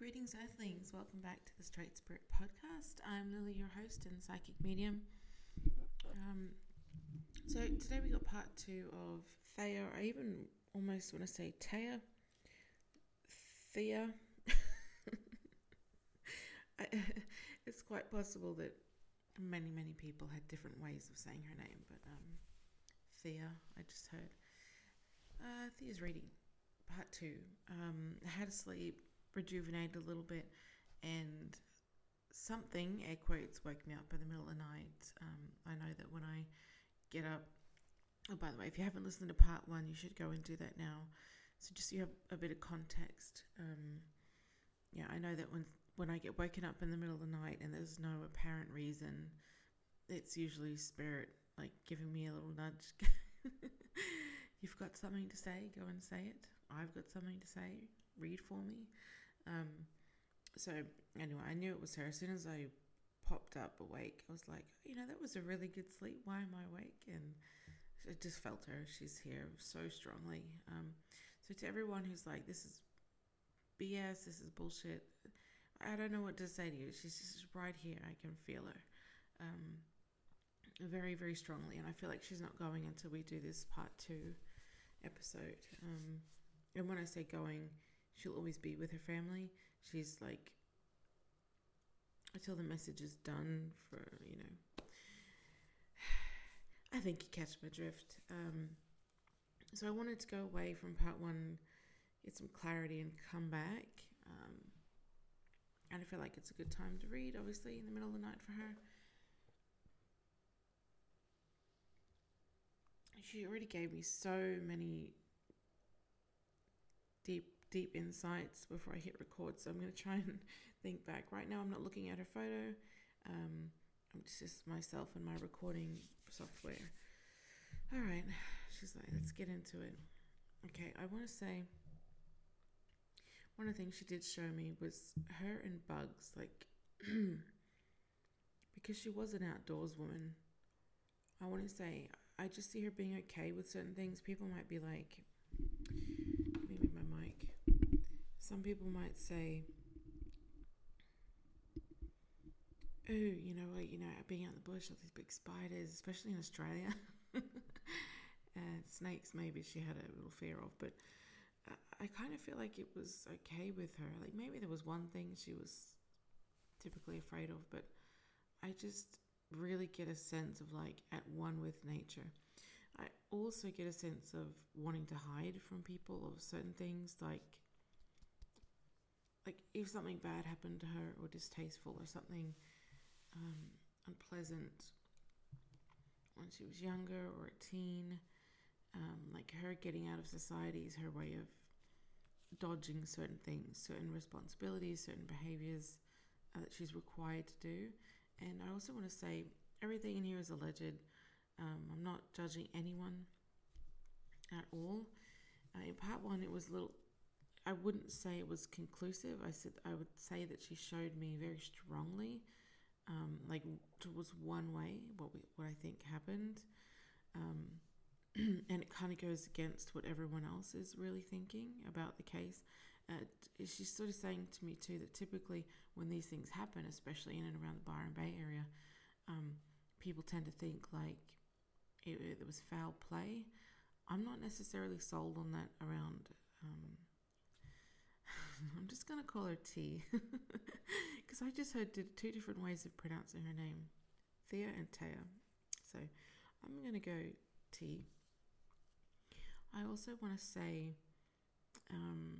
Greetings, Earthlings. Welcome back to the Straight Spirit Podcast. I'm Lily, your host and psychic medium. Um, so today we got part two of Thea. I even almost want to say Taya. Thea. It's quite possible that many, many people had different ways of saying her name, but um, Thea, I just heard. Uh, Thea's reading, part two. Um, how to sleep rejuvenate a little bit, and something, air quotes, woke me up in the middle of the night. Um, I know that when I get up, oh, by the way, if you haven't listened to part one, you should go and do that now. So just so you have a bit of context. Um, yeah, I know that when when I get woken up in the middle of the night and there's no apparent reason, it's usually spirit like giving me a little nudge. You've got something to say, go and say it. I've got something to say, read for me. Um, so anyway, I knew it was her as soon as I popped up awake. I was like, you know, that was a really good sleep. Why am I awake? And I just felt her. She's here so strongly. Um, so to everyone who's like, this is BS, this is bullshit. I don't know what to say to you. She's just right here. I can feel her. Um, very, very strongly. And I feel like she's not going until we do this part two episode. Um, and when I say going, she'll always be with her family. She's like, until the message is done for, you know. I think you catch my drift. Um, so I wanted to go away from part one, get some clarity, and come back. Um, and I feel like it's a good time to read, obviously, in the middle of the night for her. She already gave me so many deep deep insights before I hit record. So I'm going to try and think back. Right now, I'm not looking at her photo. Um, I'm just myself and my recording software. All right, she's like, let's get into it. Okay, I want to say one of the things she did show me was her and bugs, like because she was an outdoors woman. I want to say I just see her being okay with certain things. People might be like, some people might say, oh, you know, like, you know, being out in the bush, all these big spiders, especially in Australia. and uh, snakes, maybe she had a little fear of, but I, I kind of feel like it was okay with her. Like maybe there was one thing she was typically afraid of, but I just really get a sense of like at one with nature. I also get a sense of wanting to hide from people of certain things, like like if something bad happened to her or distasteful or something um, unpleasant when she was younger or a teen, um, like her getting out of society is her way of dodging certain things, certain responsibilities, certain behaviors uh, that she's required to do. And I also want to say everything in here is alleged. Um, I'm not judging anyone at all. Uh, in part one, it was a little I wouldn't say it was conclusive. I said I would say that she showed me very strongly, um, like towards one way what we, what I think happened, um, and it kind of goes against what everyone else is really thinking about the case. Uh, she's sort of saying to me too that typically when these things happen, especially in and around the Byron Bay area, um, people tend to think like it, it, was foul play. I'm not necessarily sold on that around um, I'm just going to call her T because I just heard two different ways of pronouncing her name Thea and Taya. So I'm going to go T. I also want to say um,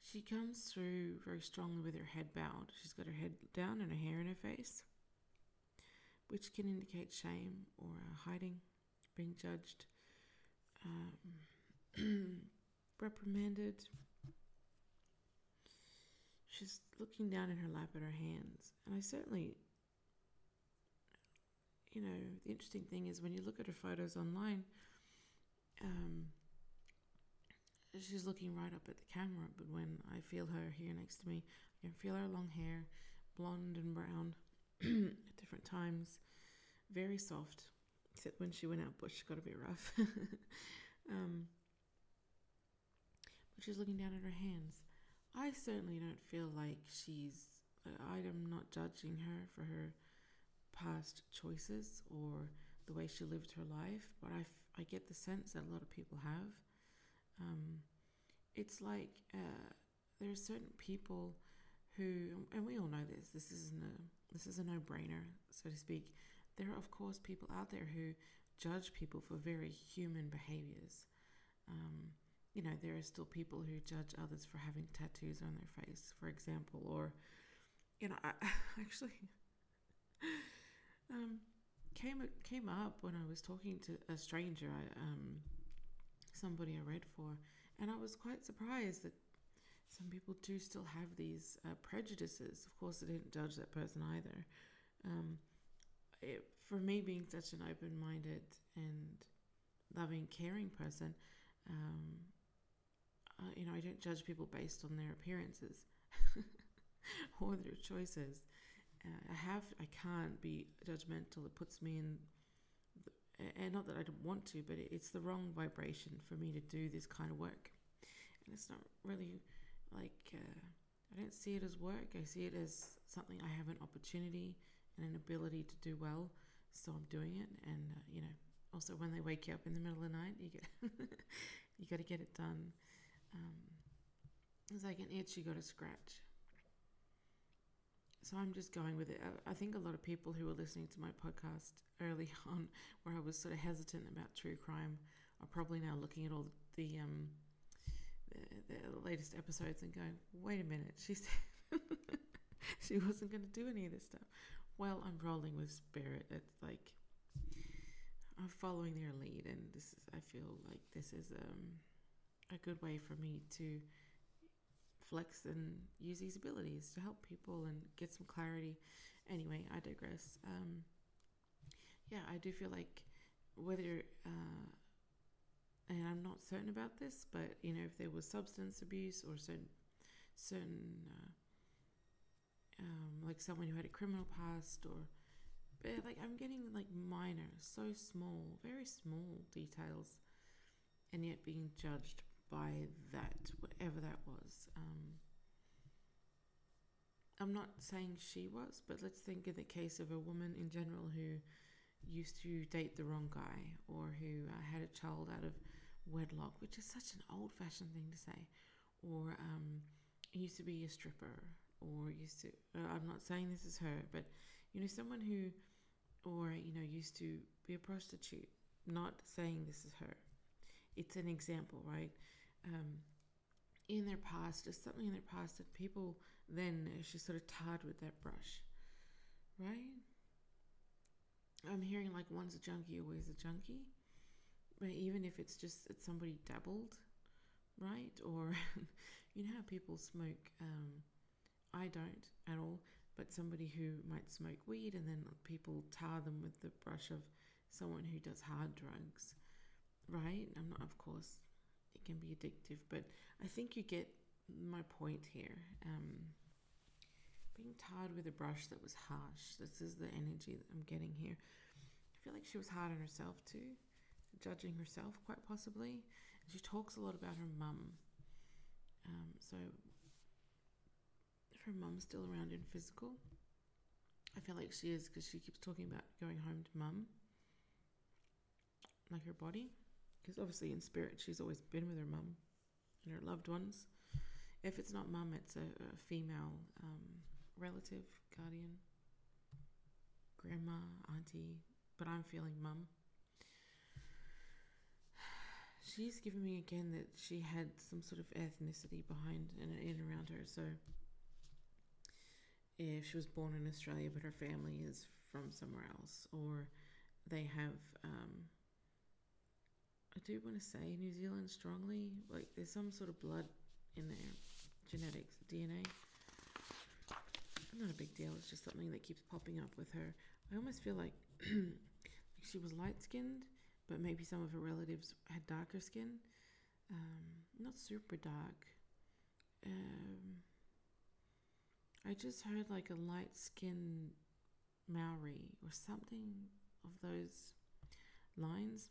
she comes through very strongly with her head bowed. She's got her head down and her hair in her face, which can indicate shame or uh, hiding, being judged, um, reprimanded, She's looking down in her lap at her hands. And I certainly, you know, the interesting thing is when you look at her photos online, um, she's looking right up at the camera. But when I feel her here next to me, I can feel her long hair, blonde and brown at different times, very soft. Except when she went out bush, got a bit rough. um, but she's looking down at her hands. I certainly don't feel like she's. I am not judging her for her past choices or the way she lived her life, but I, I get the sense that a lot of people have. Um, it's like uh, there are certain people who, and we all know this. This isn't a this is a no brainer, so to speak. There are of course people out there who judge people for very human behaviors. Um, you know, there are still people who judge others for having tattoos on their face, for example, or you know, I, actually um, came came up when I was talking to a stranger, um, somebody I read for, and I was quite surprised that some people do still have these uh, prejudices. Of course, I didn't judge that person either. Um, it, for me, being such an open-minded and loving, caring person, um, uh, you know, I don't judge people based on their appearances or their choices uh, I have I can't be judgmental. It puts me in, the, and not that I don't want to, but it, it's the wrong vibration for me to do this kind of work, and it's not really like uh, I don't see it as work. I see it as something I have an opportunity and an ability to do well, so I'm doing it. And uh, you know, also when they wake you up in the middle of the night, you get you got to get it done. Um, it's like an itch you got to scratch so I'm just going with it. I, think a lot of people who were listening to my podcast early on, where I was sort of hesitant about true crime, are probably now looking at all the um, the, the latest episodes and going, "Wait a minute, she said she wasn't going to do any of this stuff." Well, I'm rolling with spirit. It's like I'm following their lead, and this is. I feel like this is um, a good way for me to flex and use these abilities to help people and get some clarity. Anyway, I digress. Um, yeah, I do feel like whether, uh, and I'm not certain about this, but you know, if there was substance abuse or certain, certain, uh, um, like someone who had a criminal past or, but like I'm getting like minor, so small, very small details, and yet being judged by that, whatever that was. Um, I'm not saying she was, but let's think of the case of a woman in general who used to date the wrong guy or who uh, had a child out of wedlock, which is such an old fashioned thing to say, or um, used to be a stripper, or used to, uh, I'm not saying this is her, but you know, someone who, or you know, used to be a prostitute, not saying this is her. It's an example, right? Um, in their past, there's something in their past that people then just sort of tarred with that brush, right? I'm hearing like one's a junkie, always a junkie, but even if it's just that somebody dabbled, right? Or you know how people smoke. Um, I don't at all, but somebody who might smoke weed and then people tar them with the brush of someone who does hard drugs, right? I'm not, of course, can be addictive. But I think you get my point here. Um, being tarred with a brush that was harsh. This is the energy that I'm getting here. I feel like she was hard on herself too, judging herself quite possibly. She talks a lot about her mum. Um, so, if her mum's still around in physical, I feel like she is because she keeps talking about going home to mum, like her body because obviously in spirit she's always been with her mum and her loved ones. If it's not mum, it's a, a female um, relative, guardian, grandma, auntie, but I'm feeling mum. She's given me again that she had some sort of ethnicity behind and in around her. So if she was born in Australia but her family is from somewhere else, or they have um, I do want to say New Zealand strongly. Like there's some sort of blood in there, genetics, DNA. Not a big deal. It's just something that keeps popping up with her. I almost feel like, she was light skinned, but maybe some of her relatives had darker skin. Um, not super dark. Um, I just heard like a light skinned Maori or something of those lines.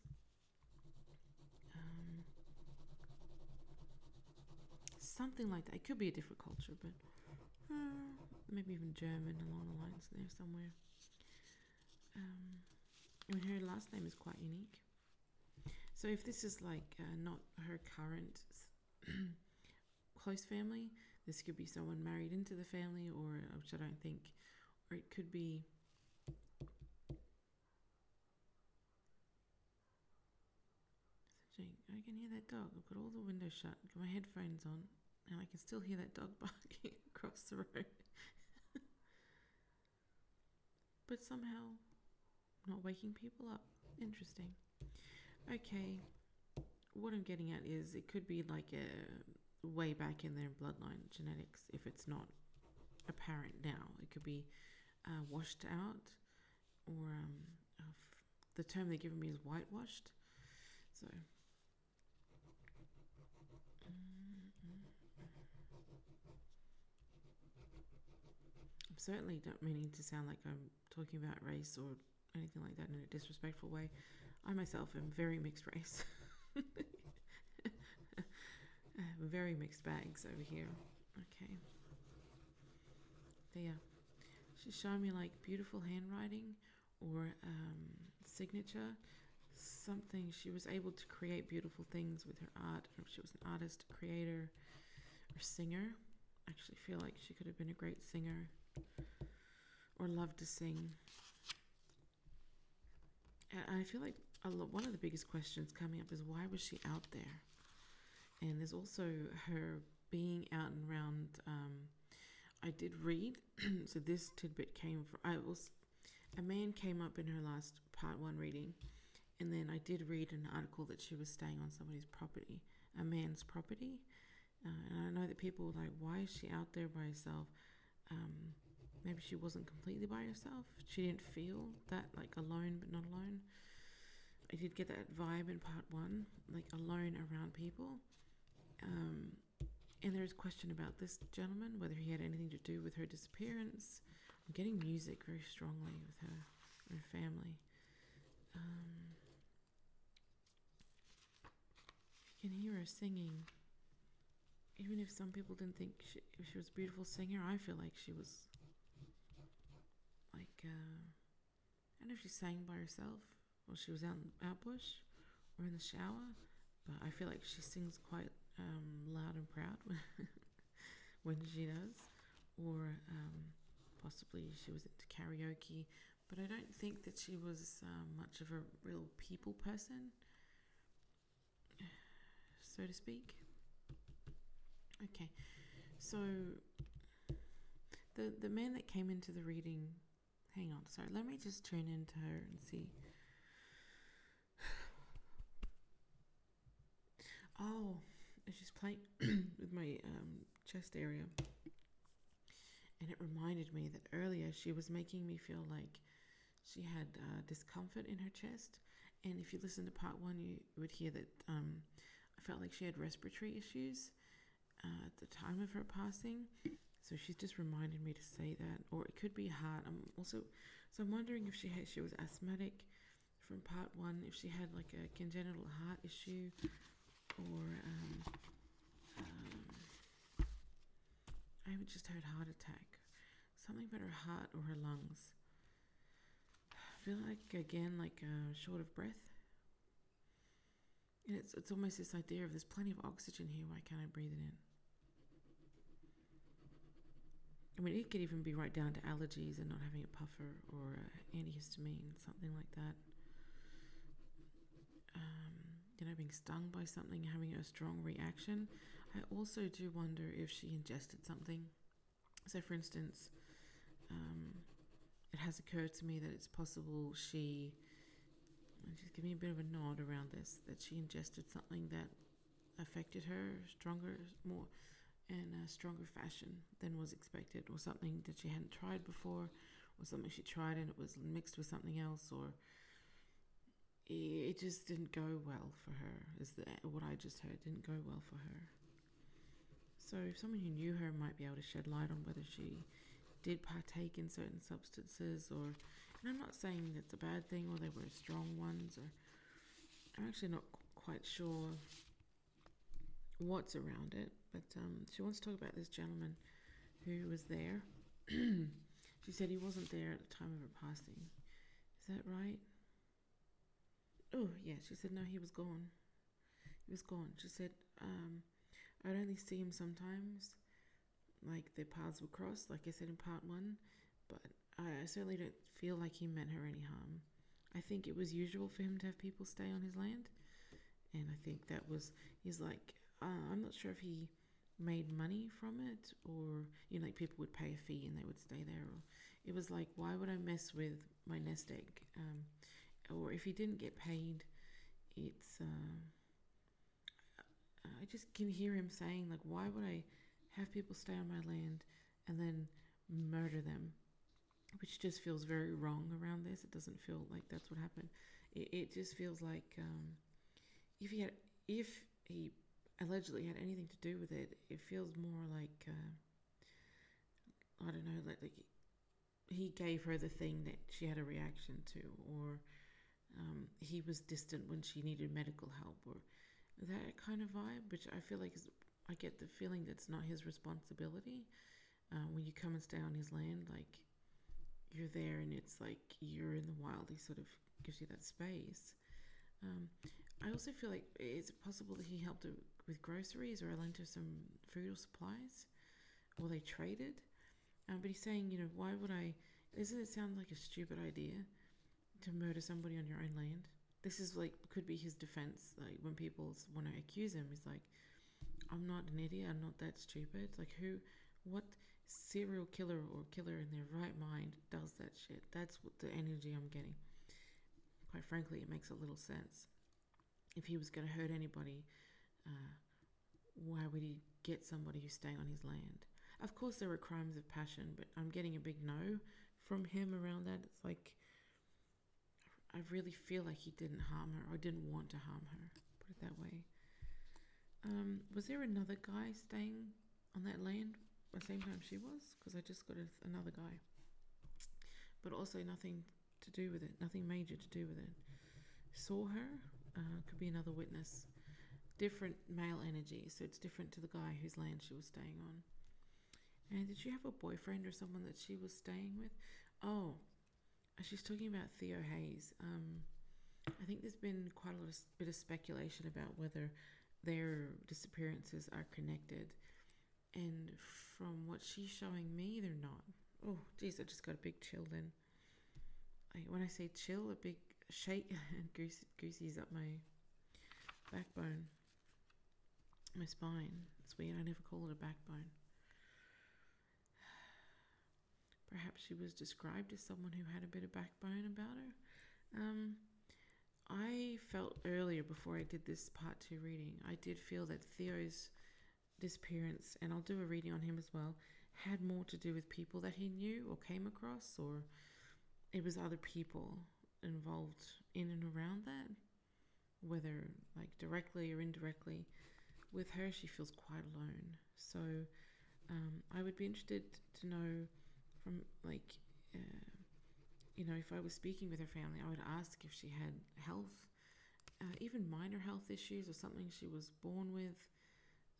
Something like that. It could be a different culture, but uh, maybe even German along the lines there somewhere. Um, I mean, her last name is quite unique. So if this is like uh, not her current close family, this could be someone married into the family, or which I don't think, or it could be. I can hear that dog. I've got all the windows shut, got my headphones on, and I can still hear that dog barking across the road. but somehow not waking people up. Interesting. Okay, what I'm getting at is it could be like a way back in their bloodline genetics if it's not apparent now. It could be uh, washed out, or um, the term they're giving me is whitewashed. So. Certainly not meaning to sound like I'm talking about race or anything like that in a disrespectful way. I myself am very mixed race. very mixed bags over here. Okay. There. She's showing me like beautiful handwriting or um, signature. Something she was able to create beautiful things with her art. Or she was an artist, creator, or singer. I actually feel like she could have been a great singer or loved to sing. And I feel like one of the biggest questions coming up is why was she out there? And there's also her being out and around. Um, I did read, so this tidbit came from. I was a man came up in her last part one reading, and then I did read an article that she was staying on somebody's property, a man's property. Uh, and I know that people were like, why is she out there by herself? Um, maybe she wasn't completely by herself. She didn't feel that like alone but not alone. I did get that vibe in part one, like alone around people. Um, and there's a question about this gentleman, whether he had anything to do with her disappearance. I'm getting music very strongly with her her family. Um, you can hear her singing. Even if some people didn't think she, she was a beautiful singer, I feel like she was uh, I don't know if she sang by herself or she was out in out bush or in the shower, but I feel like she sings quite um, loud and proud when, when she does, or um, possibly she was into karaoke. But I don't think that she was um, much of a real people person, so to speak. Okay, so the the man that came into the reading Hang on, sorry. Let me just turn into her and see. Oh, she's playing with my um, chest area. And it reminded me that earlier she was making me feel like she had uh, discomfort in her chest. And if you listen to part one, you would hear that um, I felt like she had respiratory issues uh, at the time of her passing. So she's just reminded me to say that, or it could be heart. I'm also, so I'm wondering if she had, she was asthmatic from part one, if she had like a congenital heart issue, or um, um, I just heard heart attack, something about her heart or her lungs. I feel like again, like uh, short of breath. And it's it's almost this idea of there's plenty of oxygen here. Why can't I breathe it in? I mean, it could even be right down to allergies and not having a puffer or a antihistamine, something like that. Um, you know, being stung by something, having a strong reaction. I also do wonder if she ingested something. So, for instance, um, it has occurred to me that it's possible she, and she's giving me a bit of a nod around this, that she ingested something that affected her stronger, more in a stronger fashion than was expected, or something that she hadn't tried before, or something she tried and it was mixed with something else, or it just didn't go well for her. Is the, what I just heard didn't go well for her. So, if someone who knew her might be able to shed light on whether she did partake in certain substances, or and I'm not saying it's a bad thing or they were strong ones, or I'm actually not quite sure what's around it. But um, she wants to talk about this gentleman who was there. she said he wasn't there at the time of her passing. Is that right? Oh, yeah. She said, no, he was gone. He was gone. She said, um, I'd only see him sometimes. Like their paths would cross, like I said in part one. But I certainly don't feel like he meant her any harm. I think it was usual for him to have people stay on his land. And I think that was, he's like, uh, I'm not sure if he made money from it or, you know, like people would pay a fee and they would stay there. Or it was like, why would I mess with my nest egg? Um, or if he didn't get paid, it's, uh, I just can hear him saying, like, why would I have people stay on my land and then murder them? which just feels very wrong around this. It doesn't feel like that's what happened. It, it just feels like um, if he had, if he allegedly had anything to do with it, it feels more like uh, I don't know, like, like he gave her the thing that she had a reaction to, or um, he was distant when she needed medical help, or that kind of vibe. Which I feel like is, I get the feeling that's not his responsibility. Uh, when you come and stay on his land, like you're there and it's like you're in the wild. He sort of gives you that space. Um, I also feel like it's possible that he helped her with groceries or lent her some food or supplies, or they traded? Um, but he's saying, you know, why would I? Doesn't it sound like a stupid idea to murder somebody on your own land? This is like could be his defense. Like when people want to accuse him, he's like, I'm not an idiot. I'm not that stupid. Like who, what? serial killer or killer in their right mind does that shit. That's what the energy I'm getting. Quite frankly, it makes a little sense. If he was going to hurt anybody, uh, why would he get somebody who's staying on his land? Of course, there were crimes of passion, but I'm getting a big no from him around that. It's like I really feel like he didn't harm her or didn't want to harm her. Put it that way. Um, was there another guy staying on that land at the same time she was because I just got another guy. But also nothing to do with it, nothing major to do with it. Saw her, uh, could be another witness. Different male energy, so it's different to the guy whose land she was staying on. And did she have a boyfriend or someone that she was staying with? Oh, she's talking about Theo Hayes. Um, I think there's been quite a lot of, bit of speculation about whether their disappearances are connected. And from what she's showing me, they're not. Oh, geez, I just got a big chill then. I, when I say chill, a big shake and goose, goosey's up my backbone, my spine. It's weird, I never call it a backbone. Perhaps she was described as someone who had a bit of backbone about her. Um, I felt earlier before I did this part two reading, I did feel that Theo's disappearance, and I'll do a reading on him as well, had more to do with people that he knew or came across, or it was other people involved in and around that, whether like directly or indirectly. With her, she feels quite alone. So um, I would be interested to know from like, uh, you know, if I was speaking with her family, I would ask if she had health, uh, even minor health issues or something she was born with.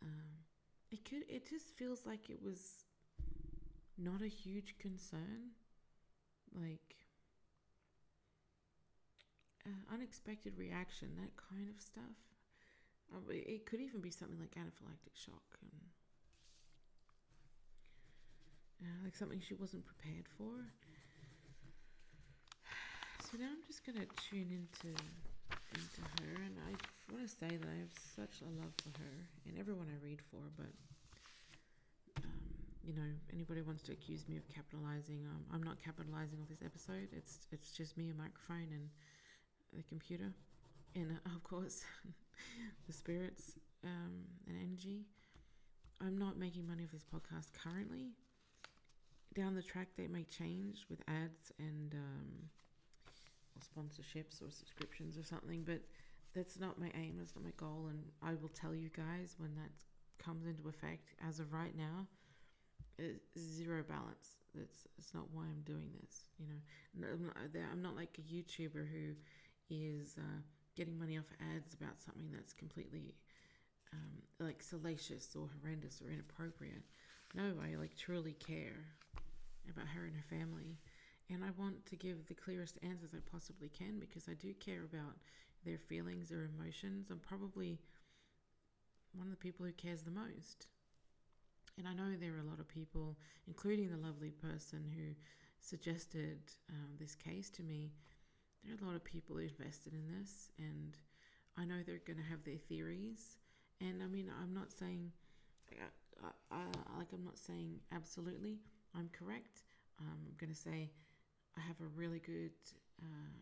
Um, it could. It just feels like it was not a huge concern, like uh, unexpected reaction, that kind of stuff. Uh, it could even be something like anaphylactic shock and uh, like something she wasn't prepared for. So now I'm just gonna tune into into her, and I want to say that I have such a love for her and everyone I read for, but um, you know, anybody wants to accuse me of capitalizing, um, I'm not capitalizing on this episode. It's it's just me, a microphone, and the computer, and uh, of course, the spirits um, and energy. I'm not making money off this podcast currently. Down the track, they may change with ads and um, or sponsorships or subscriptions or something, but that's not my aim, that's not my goal, and I will tell you guys when that comes into effect. As of right now, it's zero balance. That's it's not why I'm doing this. You know, I'm not, I'm not like a YouTuber who is uh, getting money off ads about something that's completely um, like salacious or horrendous or inappropriate. No, I like truly care about her and her family, and I want to give the clearest answers I possibly can because I do care about their feelings, their emotions. I'm probably one of the people who cares the most. And I know there are a lot of people, including the lovely person who suggested um, this case to me. There are a lot of people invested in this, and I know they're going to have their theories. And I mean, I'm not saying, uh, uh, like, I'm not saying absolutely I'm correct. Um, I'm going to say I have a really good um,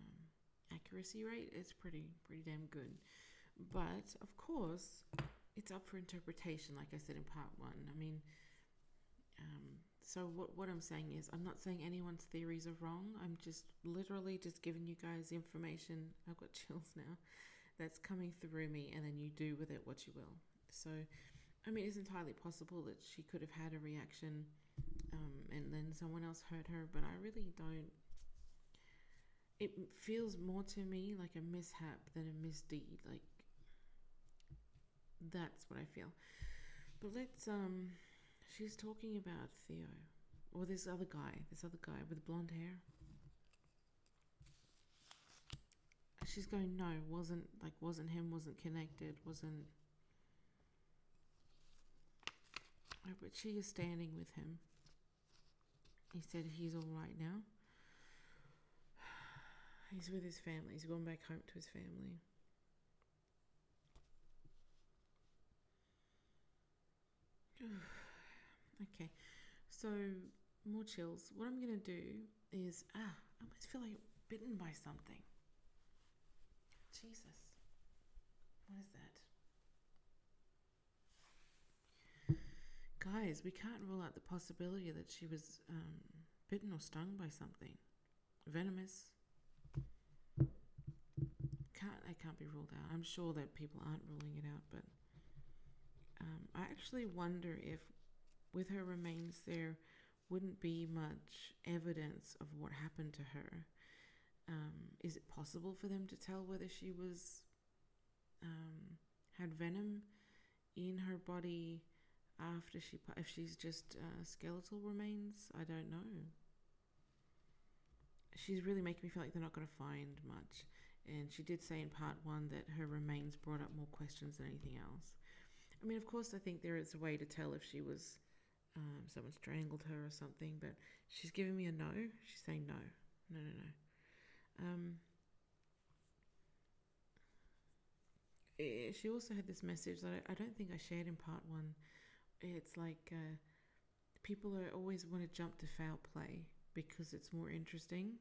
accuracy rate. It's pretty, pretty damn good. But of course, it's up for interpretation, like I said in part one. I mean, um, so what what I'm saying is, I'm not saying anyone's theories are wrong. I'm just literally just giving you guys information. I've got chills now. That's coming through me, and then you do with it what you will. So, I mean, it's entirely possible that she could have had a reaction, um, and then someone else hurt her. But I really don't. It feels more to me like a mishap than a misdeed. Like that's what I feel. But let's um she's talking about Theo. Or this other guy, this other guy with blonde hair. She's going, no, wasn't like wasn't him, wasn't connected, wasn't oh, but she is standing with him. He said he's all right now. He's with his family. He's gone back home to his family. okay, so more chills. What I'm gonna do is ah, I almost feel like bitten by something. Jesus, what is that? Guys, we can't rule out the possibility that she was um, bitten or stung by something venomous. Can't it can't be ruled out. I'm sure that people aren't ruling it out, but um, I actually wonder if, with her remains, there wouldn't be much evidence of what happened to her. Um, is it possible for them to tell whether she was um, had venom in her body after she if she's just uh, skeletal remains? I don't know. She's really making me feel like they're not going to find much. And she did say in part one that her remains brought up more questions than anything else. I mean, of course, I think there is a way to tell if she was um, someone strangled her or something, but she's giving me a no. She's saying no, no, no, no. Um, eh, she also had this message that I, I, don't think I shared in part one. It's like uh, people are always want to jump to foul play because it's more interesting,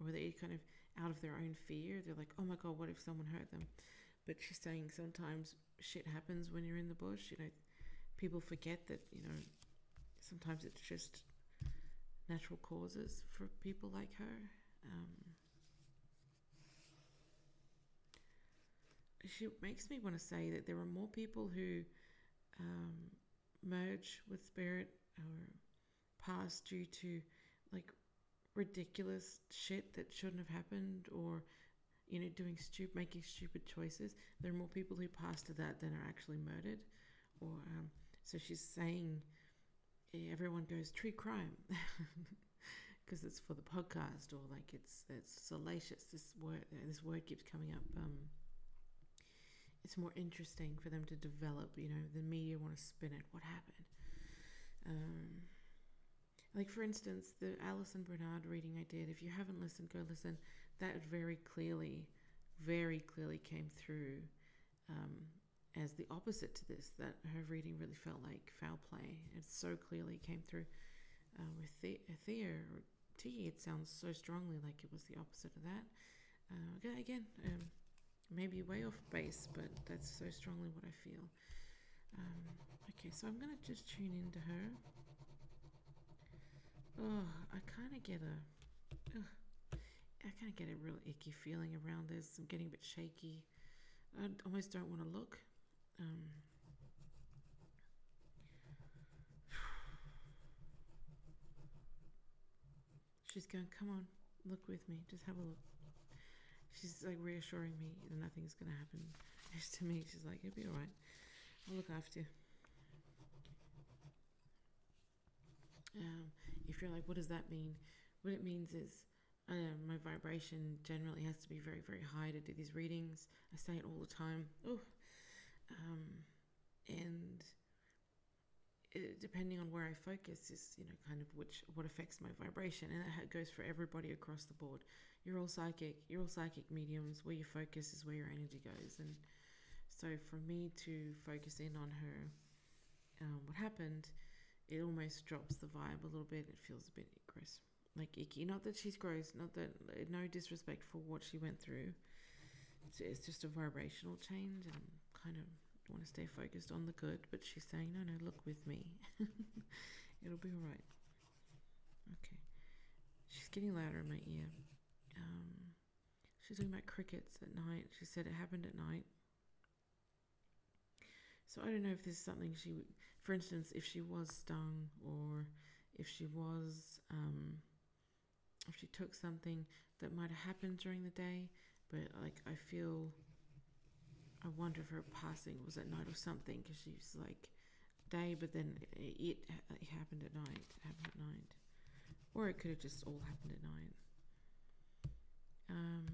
or they kind of out of their own fear. They're like, oh my god, what if someone hurt them? But she's saying sometimes shit happens when you're in the bush. You know, people forget that, you know, sometimes it's just natural causes for people like her. Um, she makes me want to say that there are more people who um, merge with spirit or pass due to like ridiculous shit that shouldn't have happened or you know, doing stupid, making stupid choices. There are more people who pass to that than are actually murdered. Or um, so she's saying, everyone goes true crime because it's for the podcast, or like it's it's salacious. This word this word keeps coming up. Um, it's more interesting for them to develop. You know, the media want to spin it. What happened? Um, like for instance, the Alison Bernard reading I did. If you haven't listened, go listen that very clearly, very clearly came through um, as the opposite to this. That her reading really felt like foul play. It so clearly came through uh, with the- Thea or T. It sounds so strongly like it was the opposite of that. Uh, again, um, maybe way off base, but that's so strongly what I feel. Um, okay, so I'm gonna just tune into her. Oh, I kind of get a. Ugh. I kind of get a real icky feeling around this. I'm getting a bit shaky. I almost don't want to look. Um, she's going, come on, look with me. Just have a look. She's like reassuring me that nothing's going to happen. to me, she's like, it'll be all right. I'll look after you. Um, if you're like, what does that mean? What it means is uh, my vibration generally has to be very, very high to do these readings. I say it all the time. Oh, um, and it, depending on where I focus is, you know, kind of which what affects my vibration, and that goes for everybody across the board. You're all psychic. You're all psychic mediums. Where you focus is where your energy goes, and so for me to focus in on her, um, what happened, it almost drops the vibe a little bit. It feels a bit gross, like icky. Not that she's gross. Not that no disrespect for what she went through. It's, just a vibrational change, and kind of want to stay focused on the good, but she's saying, no, no, look with me. It'll be all right. Okay. She's getting louder in my ear. Um, she's talking about crickets at night. She said it happened at night. So I don't know if this is something she, for instance, if she was stung or if she was, um, if she took something that might have happened during the day, but like I feel I wonder if her passing was at night or something because she's like day, but then it, it, it happened at night. It happened at night, or it could have just all happened at night. Um,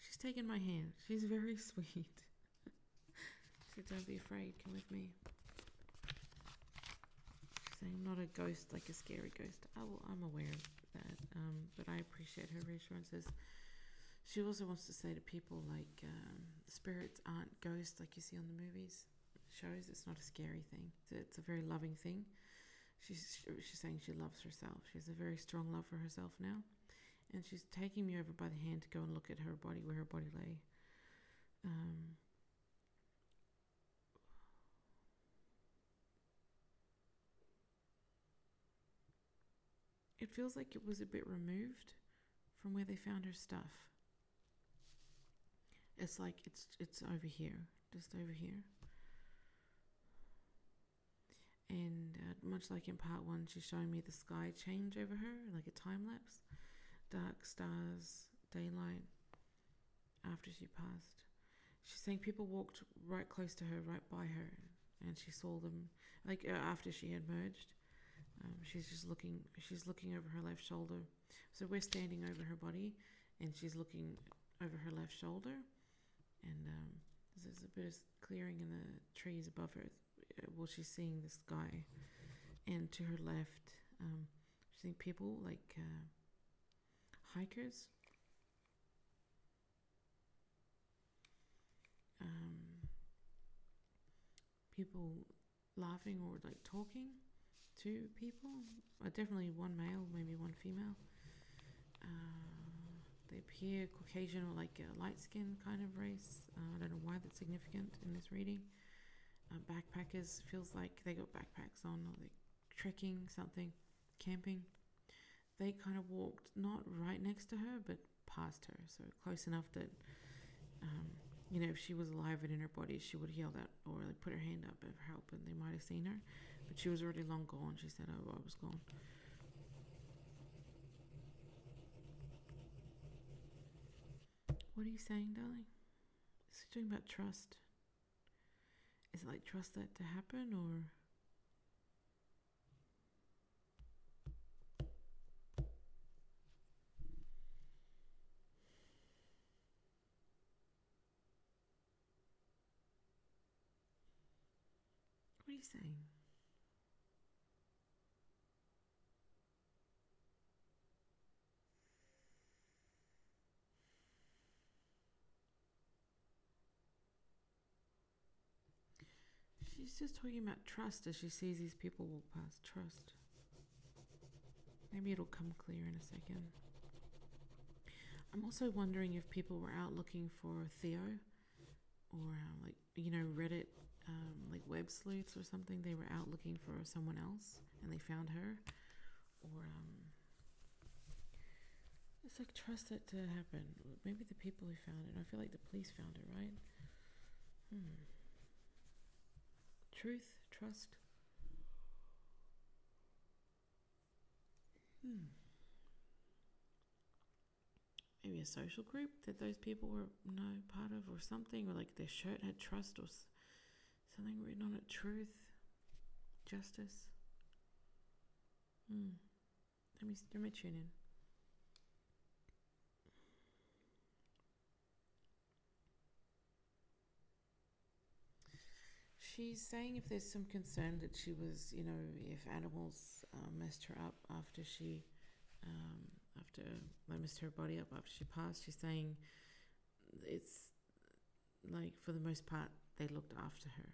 she's taken my hand. She's very sweet. she said, "Don't be afraid. Come with me." She's saying, "I'm not a ghost, like a scary ghost." I will, I'm aware of that, um, but I appreciate her reassurances. She also wants to say to people like um, spirits aren't ghosts like you see on the movies shows. It's not a scary thing. It's a, very loving thing. She's she's saying she loves herself. She has a very strong love for herself now, and she's taking me over by the hand to go and look at her body where her body lay. Um, it feels like it was a bit removed from where they found her stuff. It's like it's it's over here, just over here. And uh, much like in part one, she's showing me the sky change over her, like a time lapse, dark stars, daylight. After she passed, she's saying people walked right close to her, right by her, and she saw them. Like uh, after she had merged, um, she's just looking. She's looking over her left shoulder. So we're standing over her body, and she's looking over her left shoulder and um, there's a bit of clearing in the trees above her. Uh, well, she's seeing the sky, and to her left, um, she's seeing people like uh, hikers. Um, people laughing or like talking to people. Uh, definitely one male, maybe one female. Uh, they appear Caucasian or like a light skin kind of race. Uh, I don't know why that's significant in this reading. Uh, backpackers feels like they got backpacks on or they trekking something, camping. They kind of walked not right next to her, but past her, so close enough that um, you know if she was alive and in her body, she would have yelled out or like put her hand up for help, and they might have seen her. But she was already long gone. She said, "Oh, I was gone." What are you saying, darling? Is it talking about trust? Is it like trust that to happen or? What are you saying? She's just talking about trust as she sees these people walk past. Trust. Maybe it'll come clear in a second. I'm also wondering if people were out looking for Theo or um, like, you know, Reddit, um, like web sleuths or something. They were out looking for someone else and they found her. Or, um, it's like trust that to happen. Maybe the people who found it. I feel like the police found it, right? Hmm truth, trust. Hmm. maybe a social group that those people were no part of or something, or like their shirt had trust or something written on it, truth, justice. Hmm. Let me let me tune in. She's saying if there's some concern that she was, you know, if animals uh, messed her up after she, um, after they messed her body up after she passed, she's saying it's like for the most part they looked after her.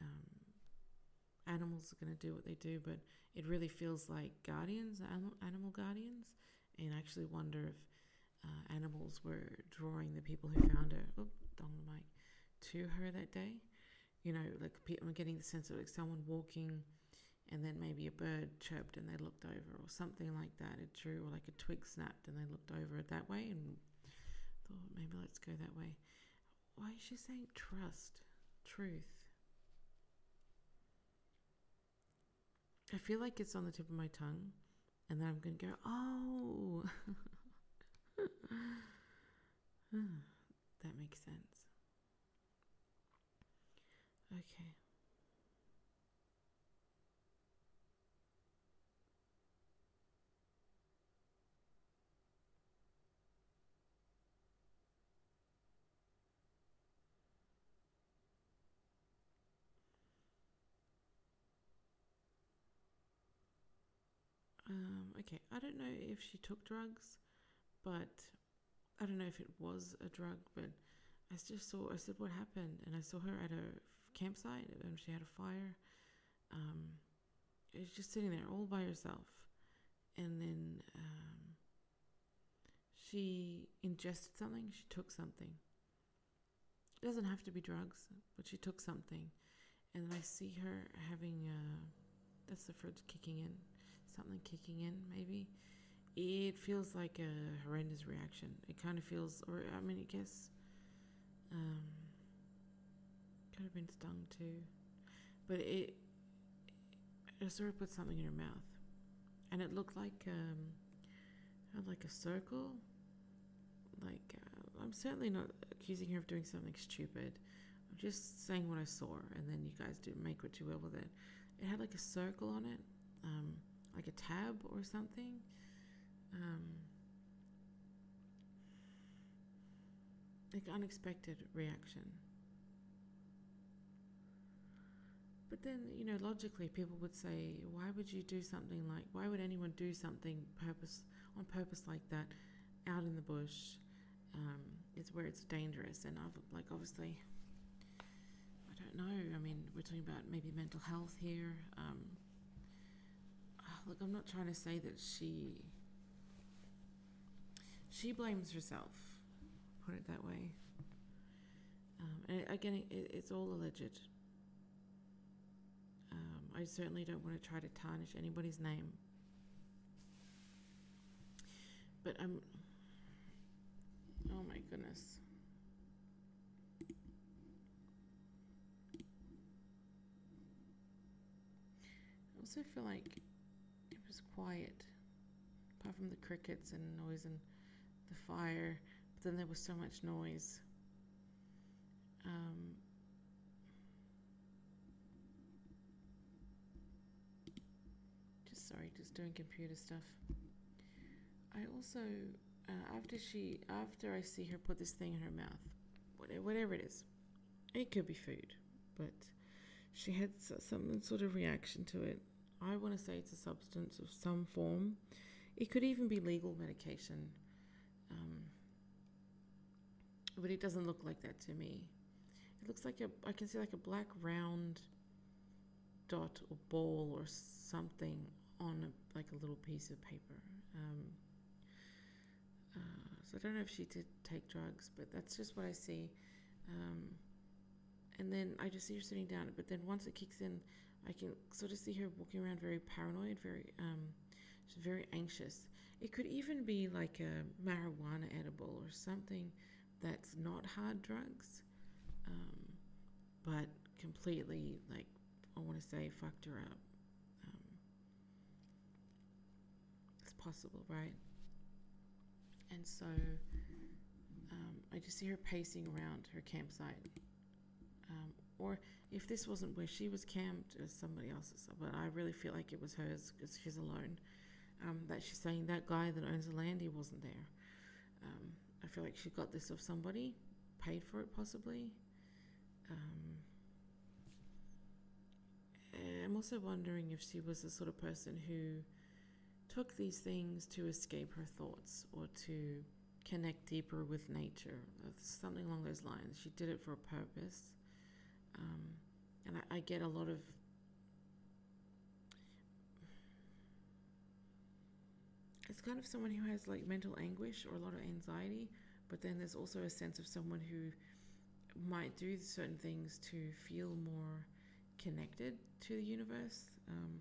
Um, animals are going to do what they do, but it really feels like guardians, animal, guardians, and I actually wonder if uh, animals were drawing the people who found her, on the mic, to her that day. You know, like I'm getting the sense of like someone walking, and then maybe a bird chirped and they looked over, or something like that. It drew, or like a twig snapped and they looked over it that way, and thought maybe let's go that way. Why is she saying trust, truth? I feel like it's on the tip of my tongue, and then I'm going to go, oh, that makes sense. Okay. Um, okay, I don't know if she took drugs, but I don't know if it was a drug, but I just saw, I said, what happened? And I saw her at a campsite and she had a fire. Um, was just sitting there all by herself. And then um, she ingested something, she took something. It doesn't have to be drugs, but she took something. And I see her having, uh, that's the fridge kicking in something kicking in, maybe. It feels like a horrendous reaction. It kind of feels, or I mean, I guess, um, could have been stung too, but it, it sort of put something in her mouth, and it looked like um, like a circle. Like uh, I'm certainly not accusing her of doing something stupid. I'm just saying what I saw, and then you guys do make what you will with it. It had like a circle on it. Um, like a tab or something. Um, like unexpected reaction. But then, you know, logically, people would say, why would you do something like, why would anyone do something purpose on purpose like that out in the bush? Um, it's where it's dangerous, and I've, like obviously, I don't know. I mean, we're talking about maybe mental health here. Um, look, I'm not trying to say that she she blames herself. Put it that way. Um, and again, it, it's all alleged. Um, I certainly don't want to try to tarnish anybody's name. But I'm. Oh my goodness. I also feel like it was quiet, apart from the crickets and noise and the fire. But then there was so much noise. Um, doing computer stuff. I also, uh, after she, after I see her put this thing in her mouth, whatever, whatever it is, it could be food, but she had some sort of reaction to it. I want to say it's a substance of some form. It could even be legal medication. Um, but it doesn't look like that to me. It looks like a, I can see like a black round dot or ball or something on a, like a little piece of paper. Um, uh, so I don't know if she did take drugs, but that's just what I see. Um, and then I just see her sitting down. But then once it kicks in, I can sort of see her walking around very paranoid, very um, she's very anxious. It could even be like a marijuana edible or something that's not hard drugs, um, but completely like I want to say fucked her up. Um, it's possible, right? And so um, I just see her pacing around her campsite. Um, or if this wasn't where she was camped, it was somebody else's. But I really feel like it was hers because she's alone. Um, that she's saying that guy that owns the land, he wasn't there. Um, I feel like she got this off somebody, paid for it possibly. Um, I'm also wondering if she was the sort of person who took these things to escape her thoughts or to connect deeper with nature, something along those lines. She did it for a purpose. Um, and I, I get a lot of it's kind of someone who has like mental anguish or a lot of anxiety, but then there's also a sense of someone who might do certain things to feel more connected to the universe, um,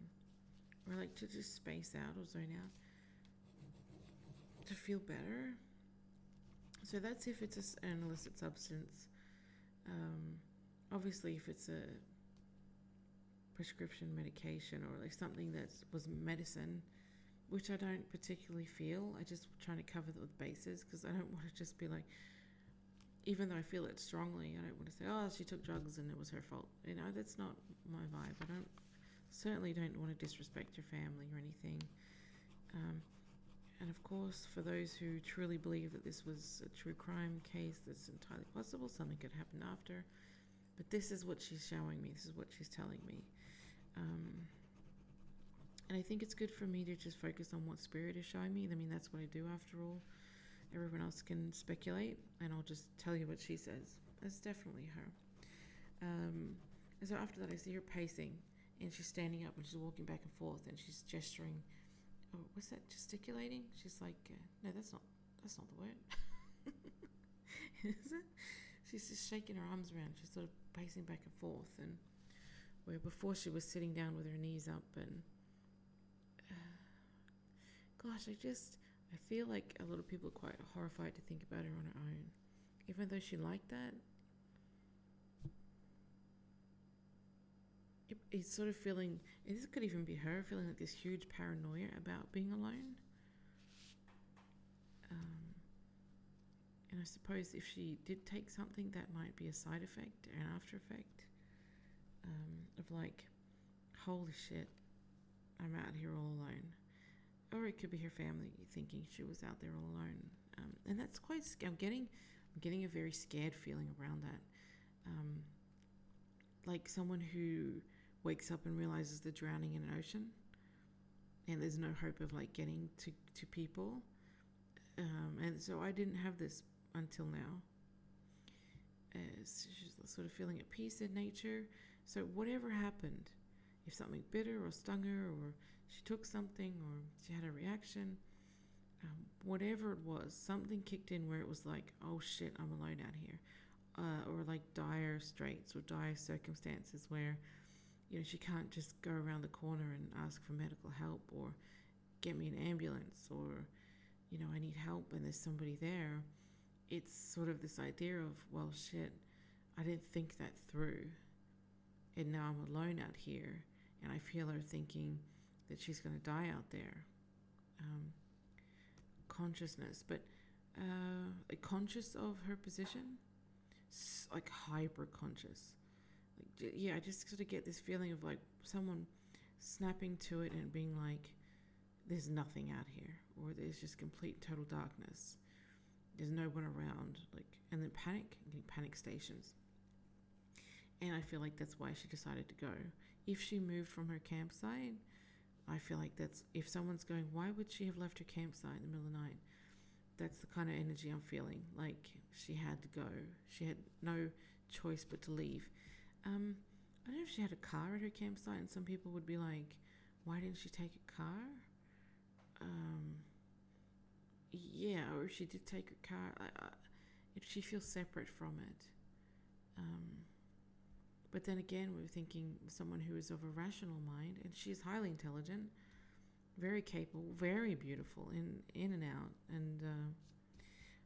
or like to just space out or zone out, to feel better. So that's if it's an illicit substance. Um, obviously, if it's a prescription medication or like something that was medicine, which I don't particularly feel. I just trying to cover the bases because I don't want to just be like, even though I feel it strongly, I don't want to say, oh, she took drugs and it was her fault. You know, that's not my vibe. I don't certainly don't want to disrespect your family or anything. Um, and of course, for those who truly believe that this was a true crime case, that's entirely possible. Something could happen after. But this is what she's showing me. This is what she's telling me. Um, and I think it's good for me to just focus on what spirit is showing me. I mean, that's what I do after all. Everyone else can speculate, and I'll just tell you what she says. It's definitely her. Um, and so after that, I see her pacing, and she's standing up and she's walking back and forth, and she's gesturing. Oh, what's that? Gesticulating? She's like, uh, no, that's not. That's not the word. Is it? She's just shaking her arms around. She's sort of pacing back and forth, and where before she was sitting down with her knees up and. Uh, gosh, I just I feel like a lot of people are quite horrified to think about her on her own. Even though she liked that, it's sort of feeling, this could even be her, feeling like this huge paranoia about being alone. Um, and I suppose if she did take something, that might be a side effect, an after effect um, of like, holy shit, I'm out here all alone or it could be her family thinking she was out there all alone. Um, and that's quite. I'm getting, I'm getting a very scared feeling around that. Um, like someone who wakes up and realizes they're drowning in an ocean, and there's no hope of like getting to to people. Um, and so I didn't have this until now. As she's sort of feeling at peace in nature. So whatever happened, if something bitter or stung her or she took something or she had a reaction, um, whatever it was, something kicked in where it was like, oh shit, I'm alone out here. Uh, or like dire straits or dire circumstances where, you know, she can't just go around the corner and ask for medical help or get me an ambulance or, you know, I need help and there's somebody there. It's sort of this idea of, well, shit, I didn't think that through. And now I'm alone out here. And I feel her thinking, that she's going to die out there. Um, consciousness, but uh, conscious of her position, like hyper conscious. Yeah, I just sort of get this feeling of like someone snapping to it and being like, "There's nothing out here," or "There's just complete total darkness." There's no one around, like, and then panic, panic stations. And I feel like that's why she decided to go. If she moved from her campsite, I feel like that's if someone's going, why would she have left her campsite in the middle of the night? That's the kind of energy I'm feeling. Like she had to go. She had no choice but to leave. Um, I don't know if she had a car at her campsite, and some people would be like, why didn't she take a car? Um, yeah, or if she did take a car, I, if she feels separate from it. Um, but then again, we're thinking someone who is of a rational mind, and she's highly intelligent, very capable, very beautiful in in and out. And uh,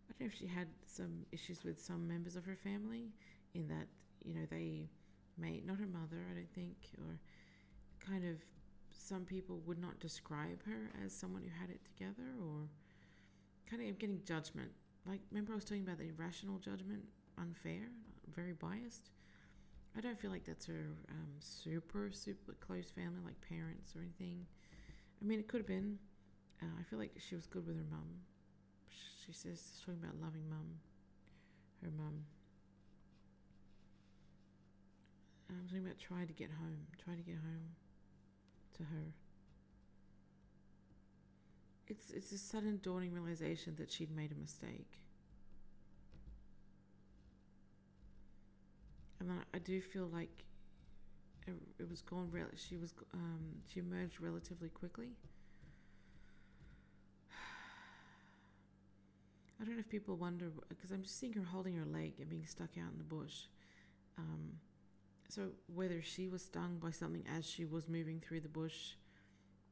I don't know if she had some issues with some members of her family, in that you know they may not her mother, I don't think, or kind of some people would not describe her as someone who had it together, or kind of getting judgment. Like, remember I was talking about the irrational judgment, unfair, very biased. I don't feel like that's her um, super super close family, like parents or anything. I mean, it could have been. Uh, I feel like she was good with her mum. She says she's talking about loving mum, her mum. I'm talking about try to get home, try to get home to her. It's it's a sudden dawning realization that she'd made a mistake. And I, I do feel like it, it was gone. Rel- she was um, she emerged relatively quickly. I don't know if people wonder because I'm just seeing her holding her leg and being stuck out in the bush. Um, so whether she was stung by something as she was moving through the bush,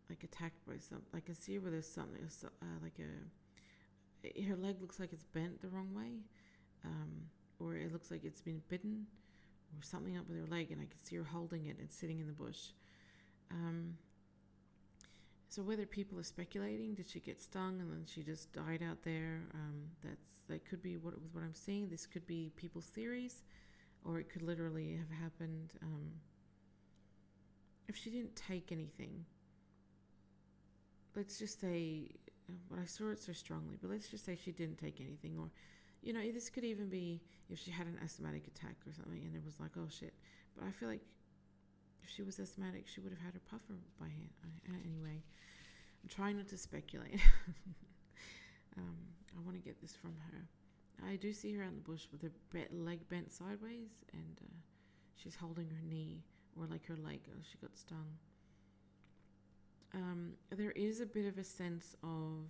like attacked by something, I can see where there's something uh, like a her leg looks like it's bent the wrong way, um, or it looks like it's been bitten, or something up with her leg, and I can see her holding it and sitting in the bush. Um, so whether people are speculating, did she get stung and then she just died out there? Um, that's that could be what what I'm seeing. This could be people's theories or it could literally have happened um, if she didn't take anything. Let's just say, but I saw it so strongly, but let's just say she didn't take anything, or, you know, this could even be if she had an asthmatic attack or something, and it was like, oh shit. But I feel like if she was asthmatic, she would have had her puffer by hand. Uh, anyway, I'm trying not to speculate. um, I want to get this from her. I do see her out in the bush with her leg bent sideways, and uh, she's holding her knee or like her leg. Oh, she got stung. Um, there is a bit of a sense of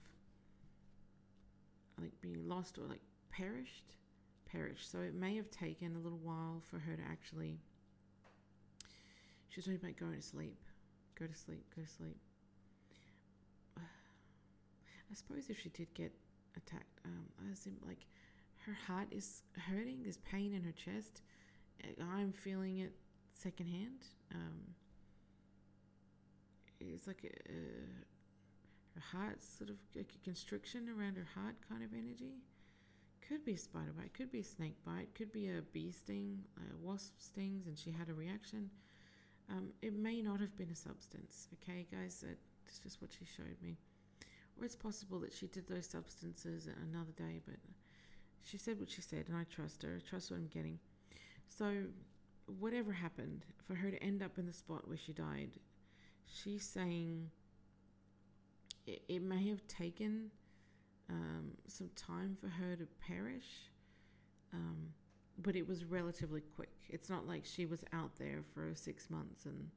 like being lost or like perished, perished. So it may have taken a little while for her to actually. She was talking about going to sleep, go to sleep, go to sleep. I suppose if she did get attacked, um, as in like her heart is hurting. There's pain in her chest. I'm feeling it secondhand. Um, it's like a, a, her heart sort of like a constriction around her heart kind of energy. Could be a spider bite, could be a snake bite, could be a bee sting, a wasp stings, and she had a reaction. Um, it may not have been a substance, okay, guys? That's just what she showed me. Or it's possible that she did those substances another day, but she said what she said, and I trust her. I trust what I'm getting. So, whatever happened, for her to end up in the spot where she died, she's saying it, it may have taken um, some time for her to perish, um, but it was relatively quick. It's not like she was out there for six months and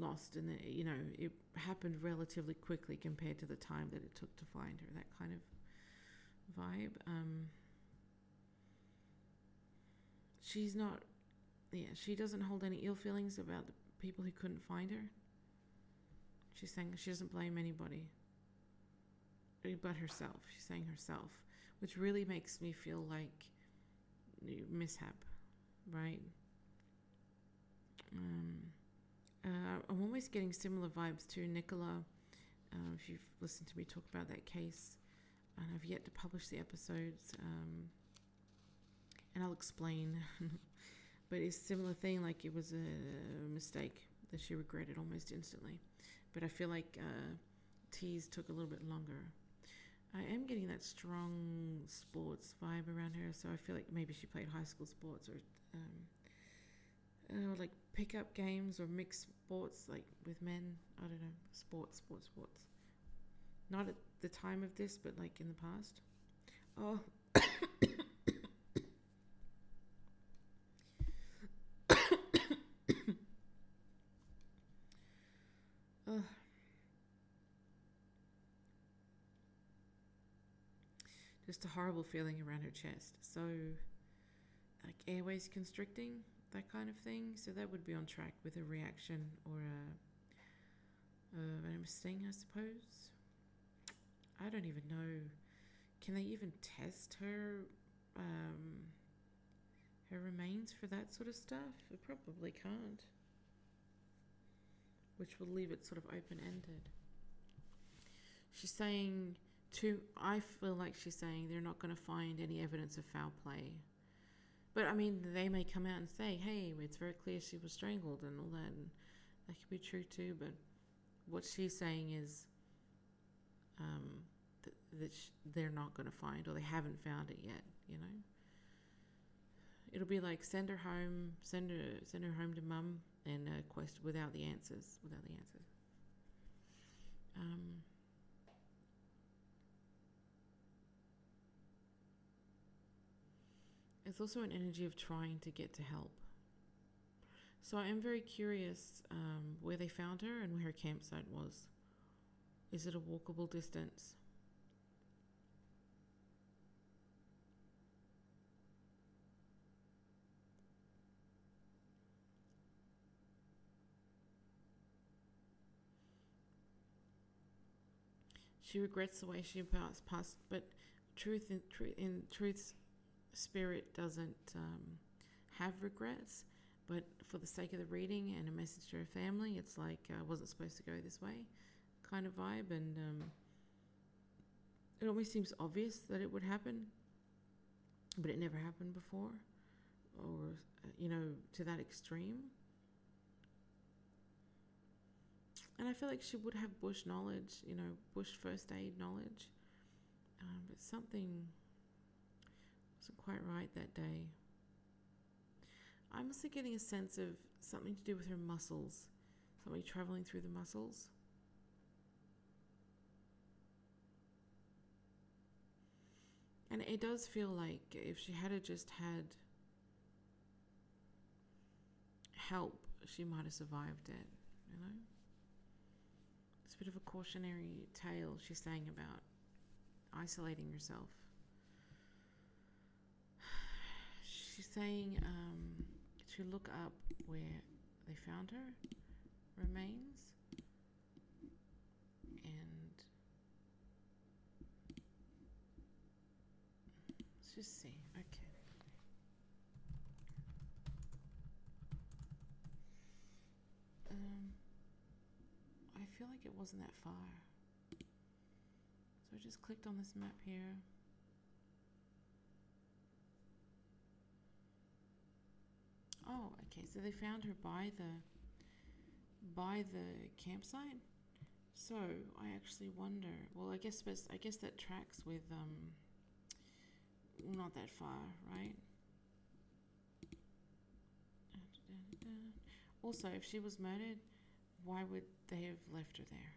lost, and you know it happened relatively quickly compared to the time that it took to find her. That kind of vibe. Um, she's not, yeah, she doesn't hold any ill feelings about the people who couldn't find her. She's saying she doesn't blame anybody but herself. She's saying herself, which really makes me feel like mishap, right? Um, uh, I'm always getting similar vibes to Nicola. Uh, if you've listened to me talk about that case, and I've yet to publish the episodes, um, and I'll explain. but it's a similar thing, like it was a mistake that she regretted almost instantly. But I feel like uh, T's took a little bit longer. I am getting that strong sports vibe around her, so I feel like maybe she played high school sports or um, uh, like pickup games or mixed sports, like with men. I don't know, sports, sports, sports. Not at the time of this, but like in the past. Oh. Just a horrible feeling around her chest. So, like airways constricting, that kind of thing. So that would be on track with a reaction or a, uh, a venomous sting, I suppose. I don't even know. Can they even test her um, her remains for that sort of stuff? Probably can't. Which will leave it sort of open ended. She's saying to I feel like she's saying they're not going to find any evidence of foul play. But I mean, they may come out and say, "Hey, it's very clear she was strangled and all that," and that could be true too. But what she's saying is um, th- that sh- they're not going to find, or they haven't found it yet. You know, it'll be like send her home, send her send her home to mum, and uh, quest without the answers, without the answers. Um, it's also an energy of trying to get to help. So I am very curious um, where they found her and where her campsite was. Is it a walkable distance? She regrets the way she passed, passed but truth in, truth in truth's spirit doesn't um, have regrets. But for the sake of the reading and a message to her family, it's like I uh, wasn't supposed to go this way, kind of vibe. And um, it always seems obvious that it would happen, but it never happened before, or you know, to that extreme. And I feel like she would have bush knowledge, you know, bush first aid knowledge. Um, but something wasn't quite right that day. I'm also getting a sense of something to do with her muscles, something traveling through the muscles. And it does feel like if she had just had help, she might have survived it, you know? It's a bit of a cautionary tale she's saying about isolating herself. She's saying um, to look up where they found her remains and let's just see. Okay. Um, I feel like it wasn't that far. So I just clicked on this map here. Oh, okay. So they found her by the by the campsite. So I actually wonder. Well, I guess I guess that tracks with um. Not that far, right? Also, if she was murdered, why would they have left her there?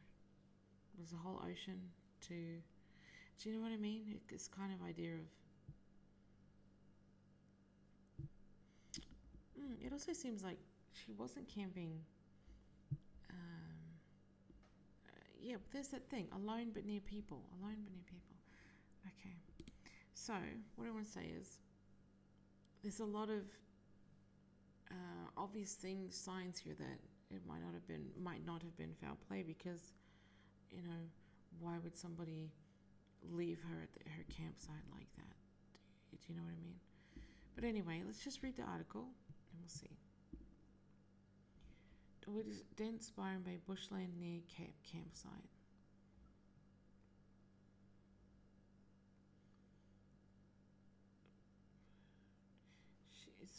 It Was the whole ocean to? Do you know what I mean? This kind of idea of Mm, it also seems like she wasn't camping. Um, uh, yeah, there's that thing alone but near people. Alone but near people. Okay. So, what I want to say is there's a lot of uh, obvious things, signs here that it might not have been, might not have been foul play because, you know, why would somebody leave her at the, her campsite like that? Do you know what I mean? But anyway, let's just read the article and we'll see. It is dense Byron Bay bushland near Cape campsite.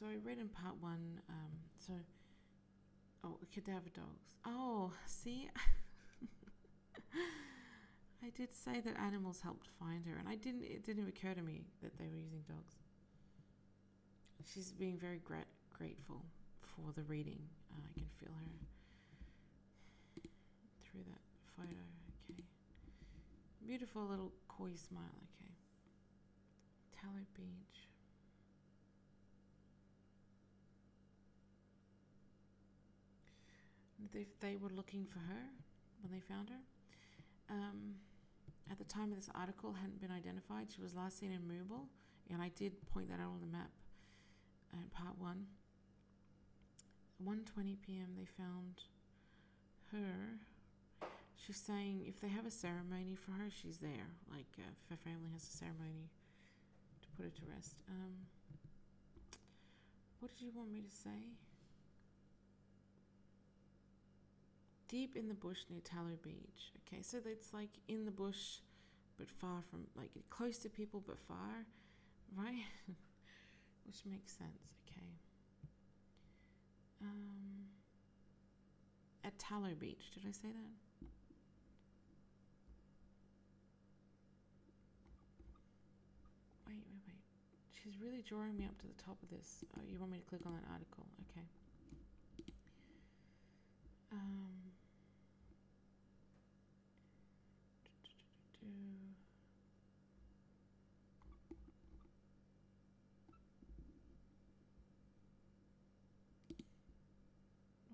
So I read in part one. Um, so, oh, cadaver dogs. Oh, see, I did say that animals helped find her, and I didn't. It didn't occur to me that they were using dogs. She's being very gra- grateful for the reading. Uh, I can feel her through that photo. Okay. Beautiful little coy smile. Okay. Tallow Beach. They, they were looking for her when they found her. Um, at the time of this article, hadn't been identified. She was last seen in Moorabool, and I did point that out on the map in part one. 1:20 p.m. they found her. She's saying if they have a ceremony for her, she's there. Like uh, if her family has a ceremony to put her to rest. Um, what did you want me to say? Deep in the bush near Tallow Beach. Okay, so it's like in the bush, but far from like close to people but far, right? Which makes sense. Okay. Um, at Tallow Beach, did I say that? Wait, wait, wait. She's really drawing me up to the top of this. Oh, you want me to click on that article? Okay. Um.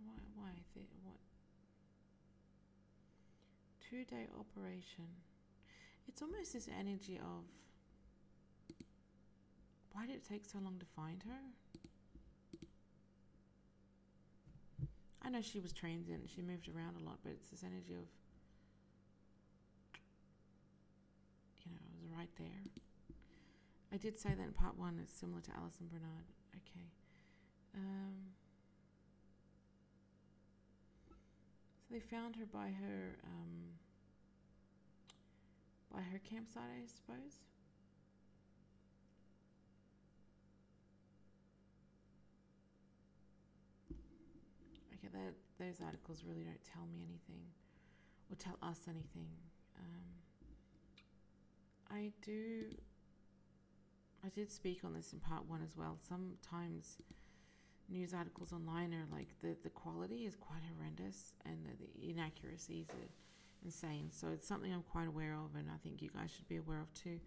Why? Why? The, what? Two day operation. It's almost this energy of why did it take so long to find her? I know she was transient, she moved around a lot, but it's this energy of, you know, it was right there. I did say that in part one, it's similar to Alison Bernard. Okay. Um, so they found her by her um, by her campsite, I suppose. Okay, that those articles really don't tell me anything, or tell us anything. Um, I do. I did speak on this in part one as well. Sometimes news articles online are like the the quality is quite horrendous and the, the inaccuracies are insane. So it's something I'm quite aware of, and I think you guys should be aware of too.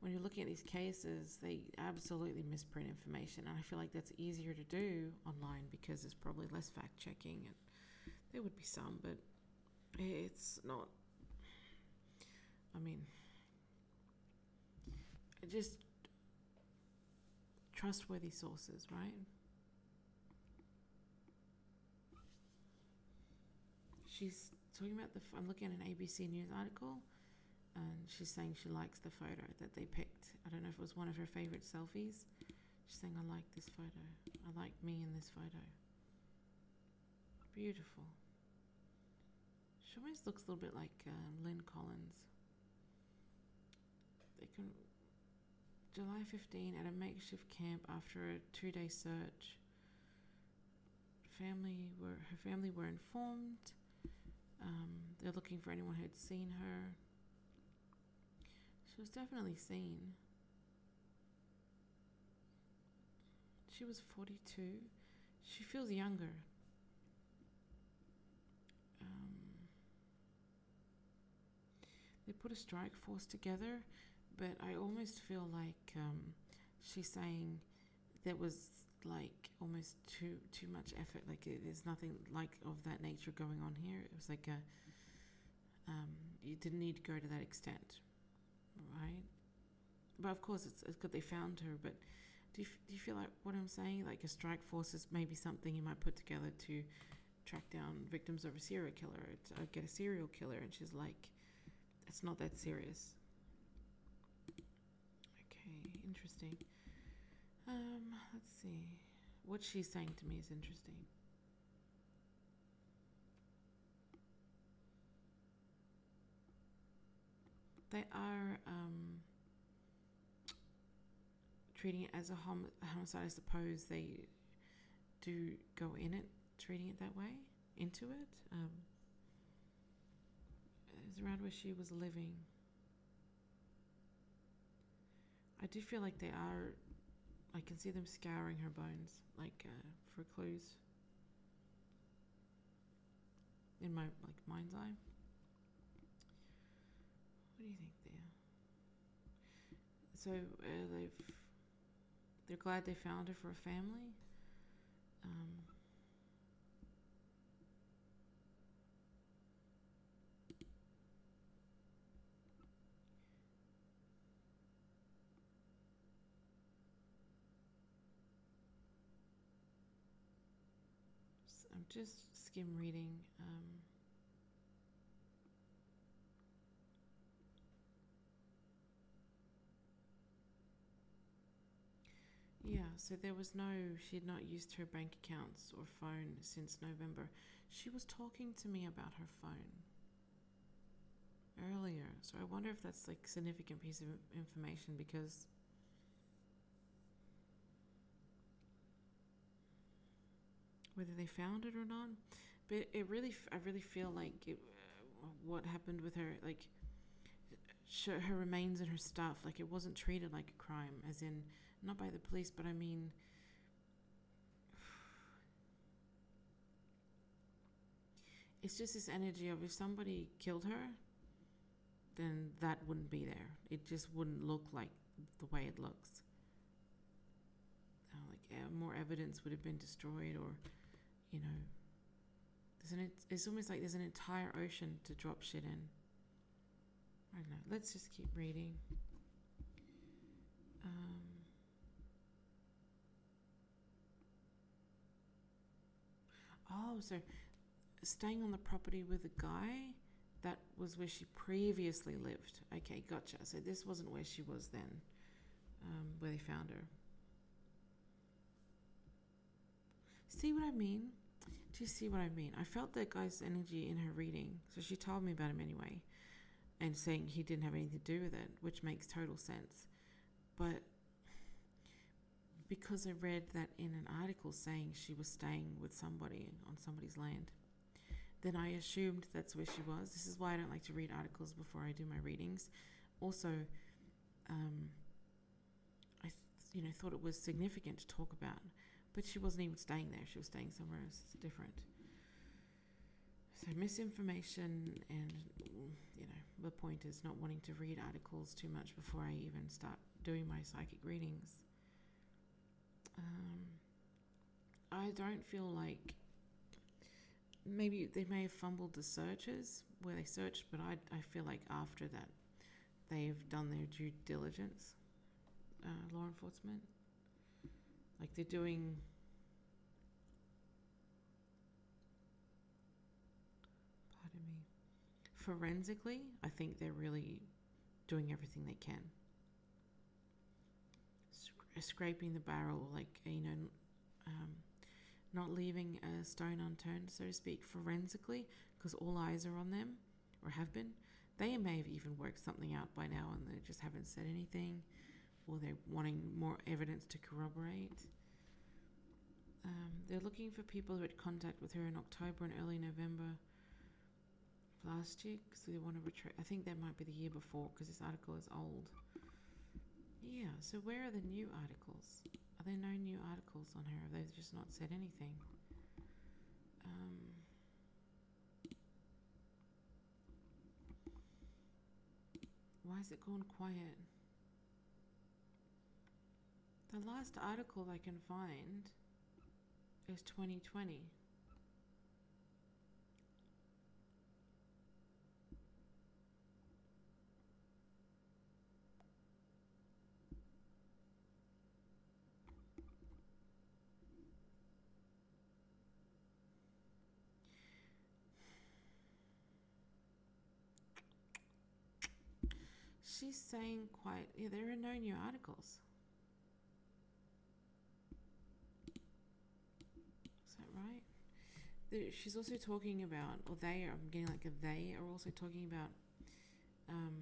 When you're looking at these cases, they absolutely misprint information, and I feel like that's easier to do online because there's probably less fact checking, and there would be some, but it's not. I mean, just trustworthy sources, right? She's talking about the. I'm looking at an ABC News article, and she's saying she likes the photo that they picked. I don't know if it was one of her favorite selfies. She's saying, "I like this photo. I like me in this photo." Beautiful. She almost looks a little bit like um, Lynn Collins. They can. July 15 at a makeshift camp after a two-day search. Family were her family were informed. Um, they're looking for anyone who'd seen her. She was definitely seen. She was 42. She feels younger. Um, they put a strike force together, but I almost feel like um, she's saying there was like almost too too much effort. Like it, there's nothing like of that nature going on here. It was like a um, you didn't need to go to that extent, right? But of course, it's it's good they found her. But do you, do you feel like what I'm saying? Like a strike force is maybe something you might put together to track down victims of a serial killer, to get a serial killer, and she's like, it's not that serious. Interesting. Um, let's see. What she's saying to me is interesting. They are um, treating it as a hom- homicide. I suppose they do go in it, treating it that way, into it. Um, it's around where she was living. I do feel like they are. I can see them scouring her bones, like uh, for clues. In my like mind's eye. What do you think there? So uh, they've. They're glad they found her for a family. Um, I'm just skim reading. Um, yeah, so there was no, she had not used her bank accounts or phone since November. She was talking to me about her phone. earlier. So I wonder if that's like significant piece of information because whether they found it or not, but it really, I really feel like it, what happened with her, like her remains and her stuff, like it wasn't treated like a crime, as in not by the police, but I mean. It's just this energy of if somebody killed her, then that wouldn't be there. It just wouldn't look like the way it looks. Like more evidence would have been destroyed, or you know, there's an. It's almost like there's an entire ocean to drop shit in. I don't know. Let's just keep reading. Um, oh, so staying on the property with a guy that was where she previously lived. Okay, gotcha. So this wasn't where she was then, um, where they found her. See what I mean? Do you see what I mean? I felt that guy's energy in her reading, so she told me about him anyway, and saying he didn't have anything to do with it, which makes total sense. But because I read that in an article saying she was staying with somebody on somebody's land, then I assumed that's where she was. This is why I don't like to read articles before I do my readings. Also, um, I th- you know thought it was significant to talk about but she wasn't even staying there. She was staying somewhere else it's different. So misinformation, and you know, the point is not wanting to read articles too much before I even start doing my psychic readings. Um, I don't feel like maybe they may have fumbled the searches where they searched, but I I feel like after that they've done their due diligence, uh, law enforcement. Like they're doing. Pardon me. Forensically, I think they're really doing everything they can. scraping the barrel, like, you know, um, not leaving a stone unturned, so to speak, forensically, because all eyes are on them, or have been. They may have even worked something out by now and they just haven't said anything they're wanting more evidence to corroborate. Um, they're looking for people who had contact with her in October and early November last year because they want to retrieve. I think that might be the year before because this article is old. Yeah, so where are the new articles? Are there no new articles on her? Have they just not said anything? Um, why is it gone quiet? The last article I can find is 2020. She's saying quite, yeah, there are no new articles. She's also talking about, or they are, I'm getting like a they are also talking about um,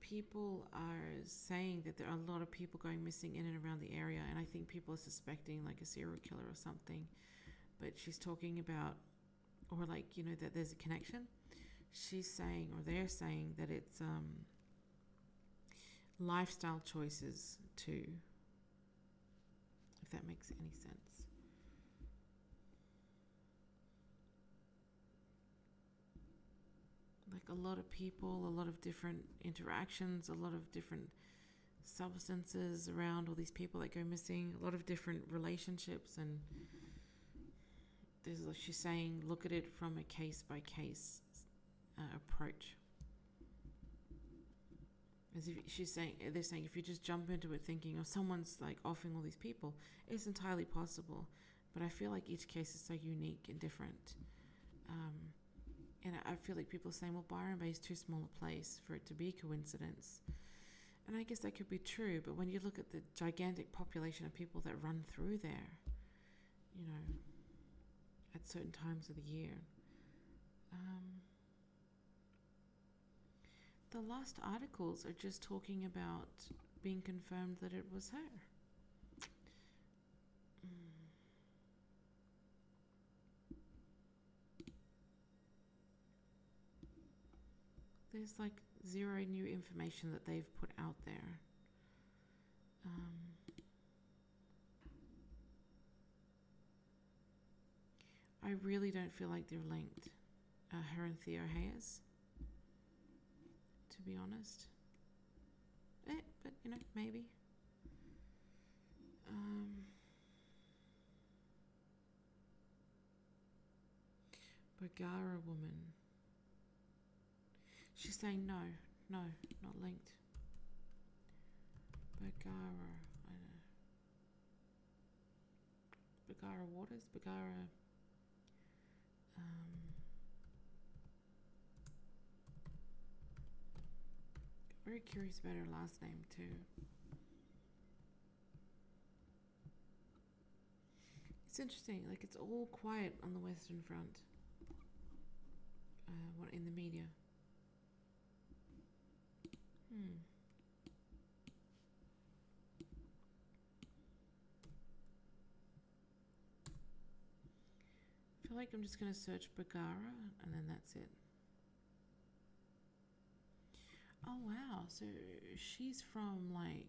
people are saying that there are a lot of people going missing in and around the area, and I think people are suspecting like a serial killer or something. But she's talking about, or like, you know, that there's a connection. She's saying, or they're saying, that it's um, lifestyle choices too, if that makes any sense. Like a lot of people, a lot of different interactions, a lot of different substances around all these people that go missing, a lot of different relationships, and there's she's saying, look at it from a case by case approach. As if she's saying, they're saying if you just jump into it thinking, oh, someone's like offing all these people, it's entirely possible. But I feel like each case is so unique and different. Um, and I feel like people are saying, well, Byron Bay is too small a place for it to be a coincidence. And I guess that could be true, but when you look at the gigantic population of people that run through there, you know, at certain times of the year, um, the last articles are just talking about being confirmed that it was her. Mm. There's like zero new information that they've put out there. Um, I really don't feel like they're linked, uh, her and Theo Hayes, to be honest. Eh, but you know, maybe. Um, Bargara woman. She's saying no, no, not linked. Bargara, I know. Bargara Waters, Bargara. Um, very curious about her last name too. It's interesting, like it's all quiet on the Western Front. Uh, what in the media? Hmm. I feel like I'm just gonna search Bargara and then that's it. Oh wow, so she's from like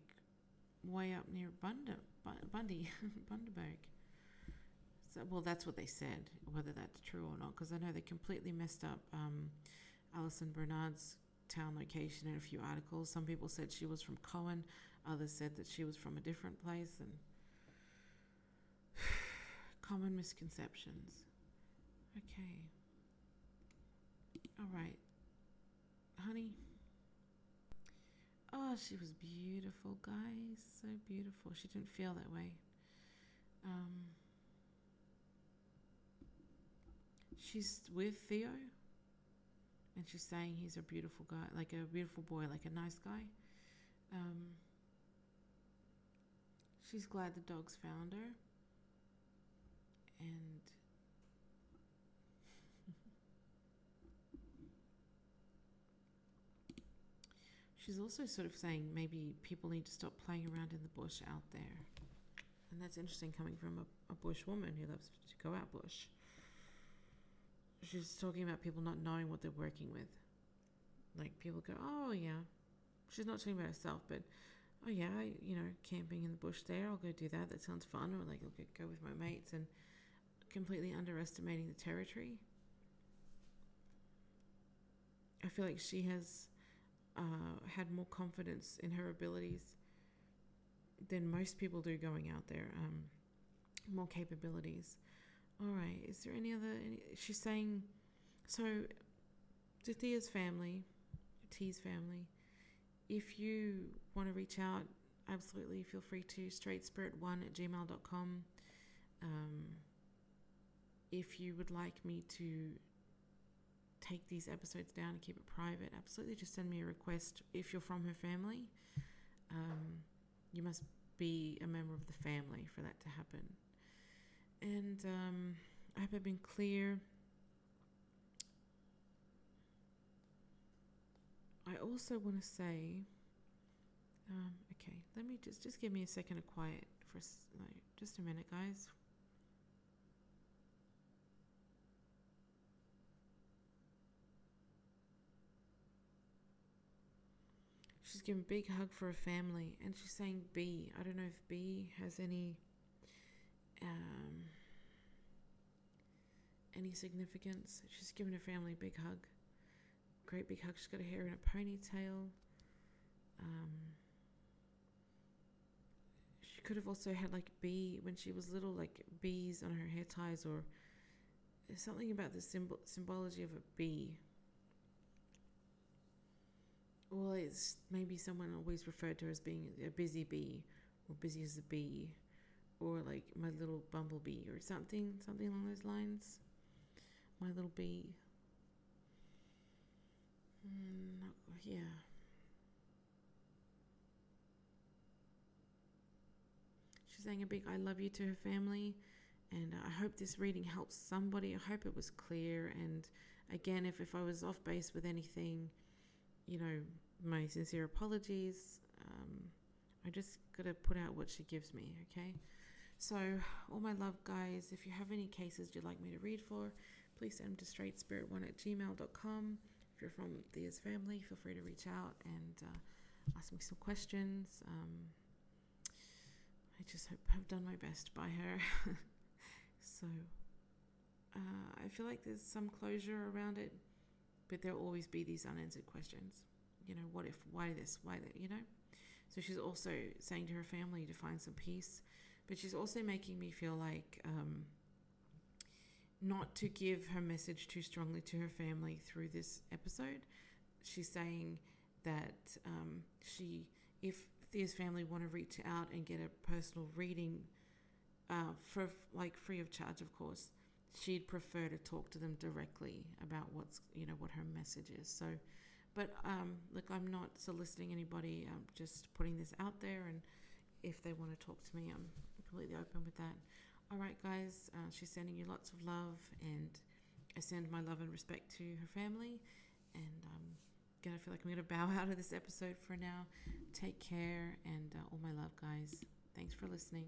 way up near Bunda, Bu- Bundy, Bundaberg. So, well, that's what they said. Whether that's true or not, because I know they completely messed up um, Alison Bernard's town location in a few articles. Some people said she was from Cohen, others said that she was from a different place, and common misconceptions. Okay. All right, honey. Oh, she was beautiful, guys. So beautiful. She didn't feel that way. Um, she's with Theo, and she's saying he's a beautiful guy, like a beautiful boy, like a nice guy. Um, she's glad the dogs found her, and she's also sort of saying maybe people need to stop playing around in the bush out there. And that's interesting coming from a, a bush woman who loves to go out bush. She's talking about people not knowing what they're working with. Like people go, oh yeah. She's not talking about herself, but oh yeah, you know, camping in the bush there, I'll go do that. That sounds fun. Or like I'll go, with my mates and completely underestimating the territory. I feel like she has uh, had more confidence in her abilities than most people do going out there. Um, more capabilities. All right. Is there any other? Any, she's saying, so to Thea's family, T's family, if you want to reach out, absolutely feel free to straightspirit1 at gmail.com. Um, if you would like me to take these episodes down and keep it private, absolutely just send me a request. If you're from her family, um, you must be a member of the family for that to happen. And um, I've been clear. I also want to say, um, okay, let me just just give me a second of quiet for like, just a minute, guys. She's giving a big hug for her family, and she's saying B. I don't know if B has any um, any significance. She's giving her family a big hug. Great big hug. She's got her hair in a ponytail. Um, she could have also had like bee when she was little, like bees on her hair ties, or something about the symbol symbology of a bee. Well, it's maybe someone always referred to her as being a busy bee, or busy as a bee, or like my little bumblebee, or something, something along those lines. My little bee. Mm, not, yeah. She's saying a big I love you to her family. And I hope this reading helps somebody. I hope it was clear. And again, if, if I was off base with anything, you know, my sincere apologies. Um, I just gotta put out what she gives me, okay? So, all my love, guys, if you have any cases you'd like me to read for, please send them to straightspirit1 at gmail.com. If you're from Thea's family, feel free to reach out and uh, ask me some questions. Um, I just hope I've done my best by her. so, uh, I feel like there's some closure around it, but there'll always be these unanswered questions. You know, what if, why this, why that, you know? So she's also saying to her family to find some peace, but she's also making me feel like um, not to give her message too strongly to her family through this episode. She's saying that um, she, if Thea's family want to reach out and get a personal reading uh, for like free of charge, of course, she'd prefer to talk to them directly about what's you know what her message is. So, but um, look, I'm not soliciting anybody. I'm just putting this out there, and if they want to talk to me, I'm completely open with that. All right, guys, uh, she's sending you lots of love, and I send my love and respect to her family. And um, gonna feel like I'm gonna bow out of this episode for now. Take care, and uh, all my love, guys. Thanks for listening.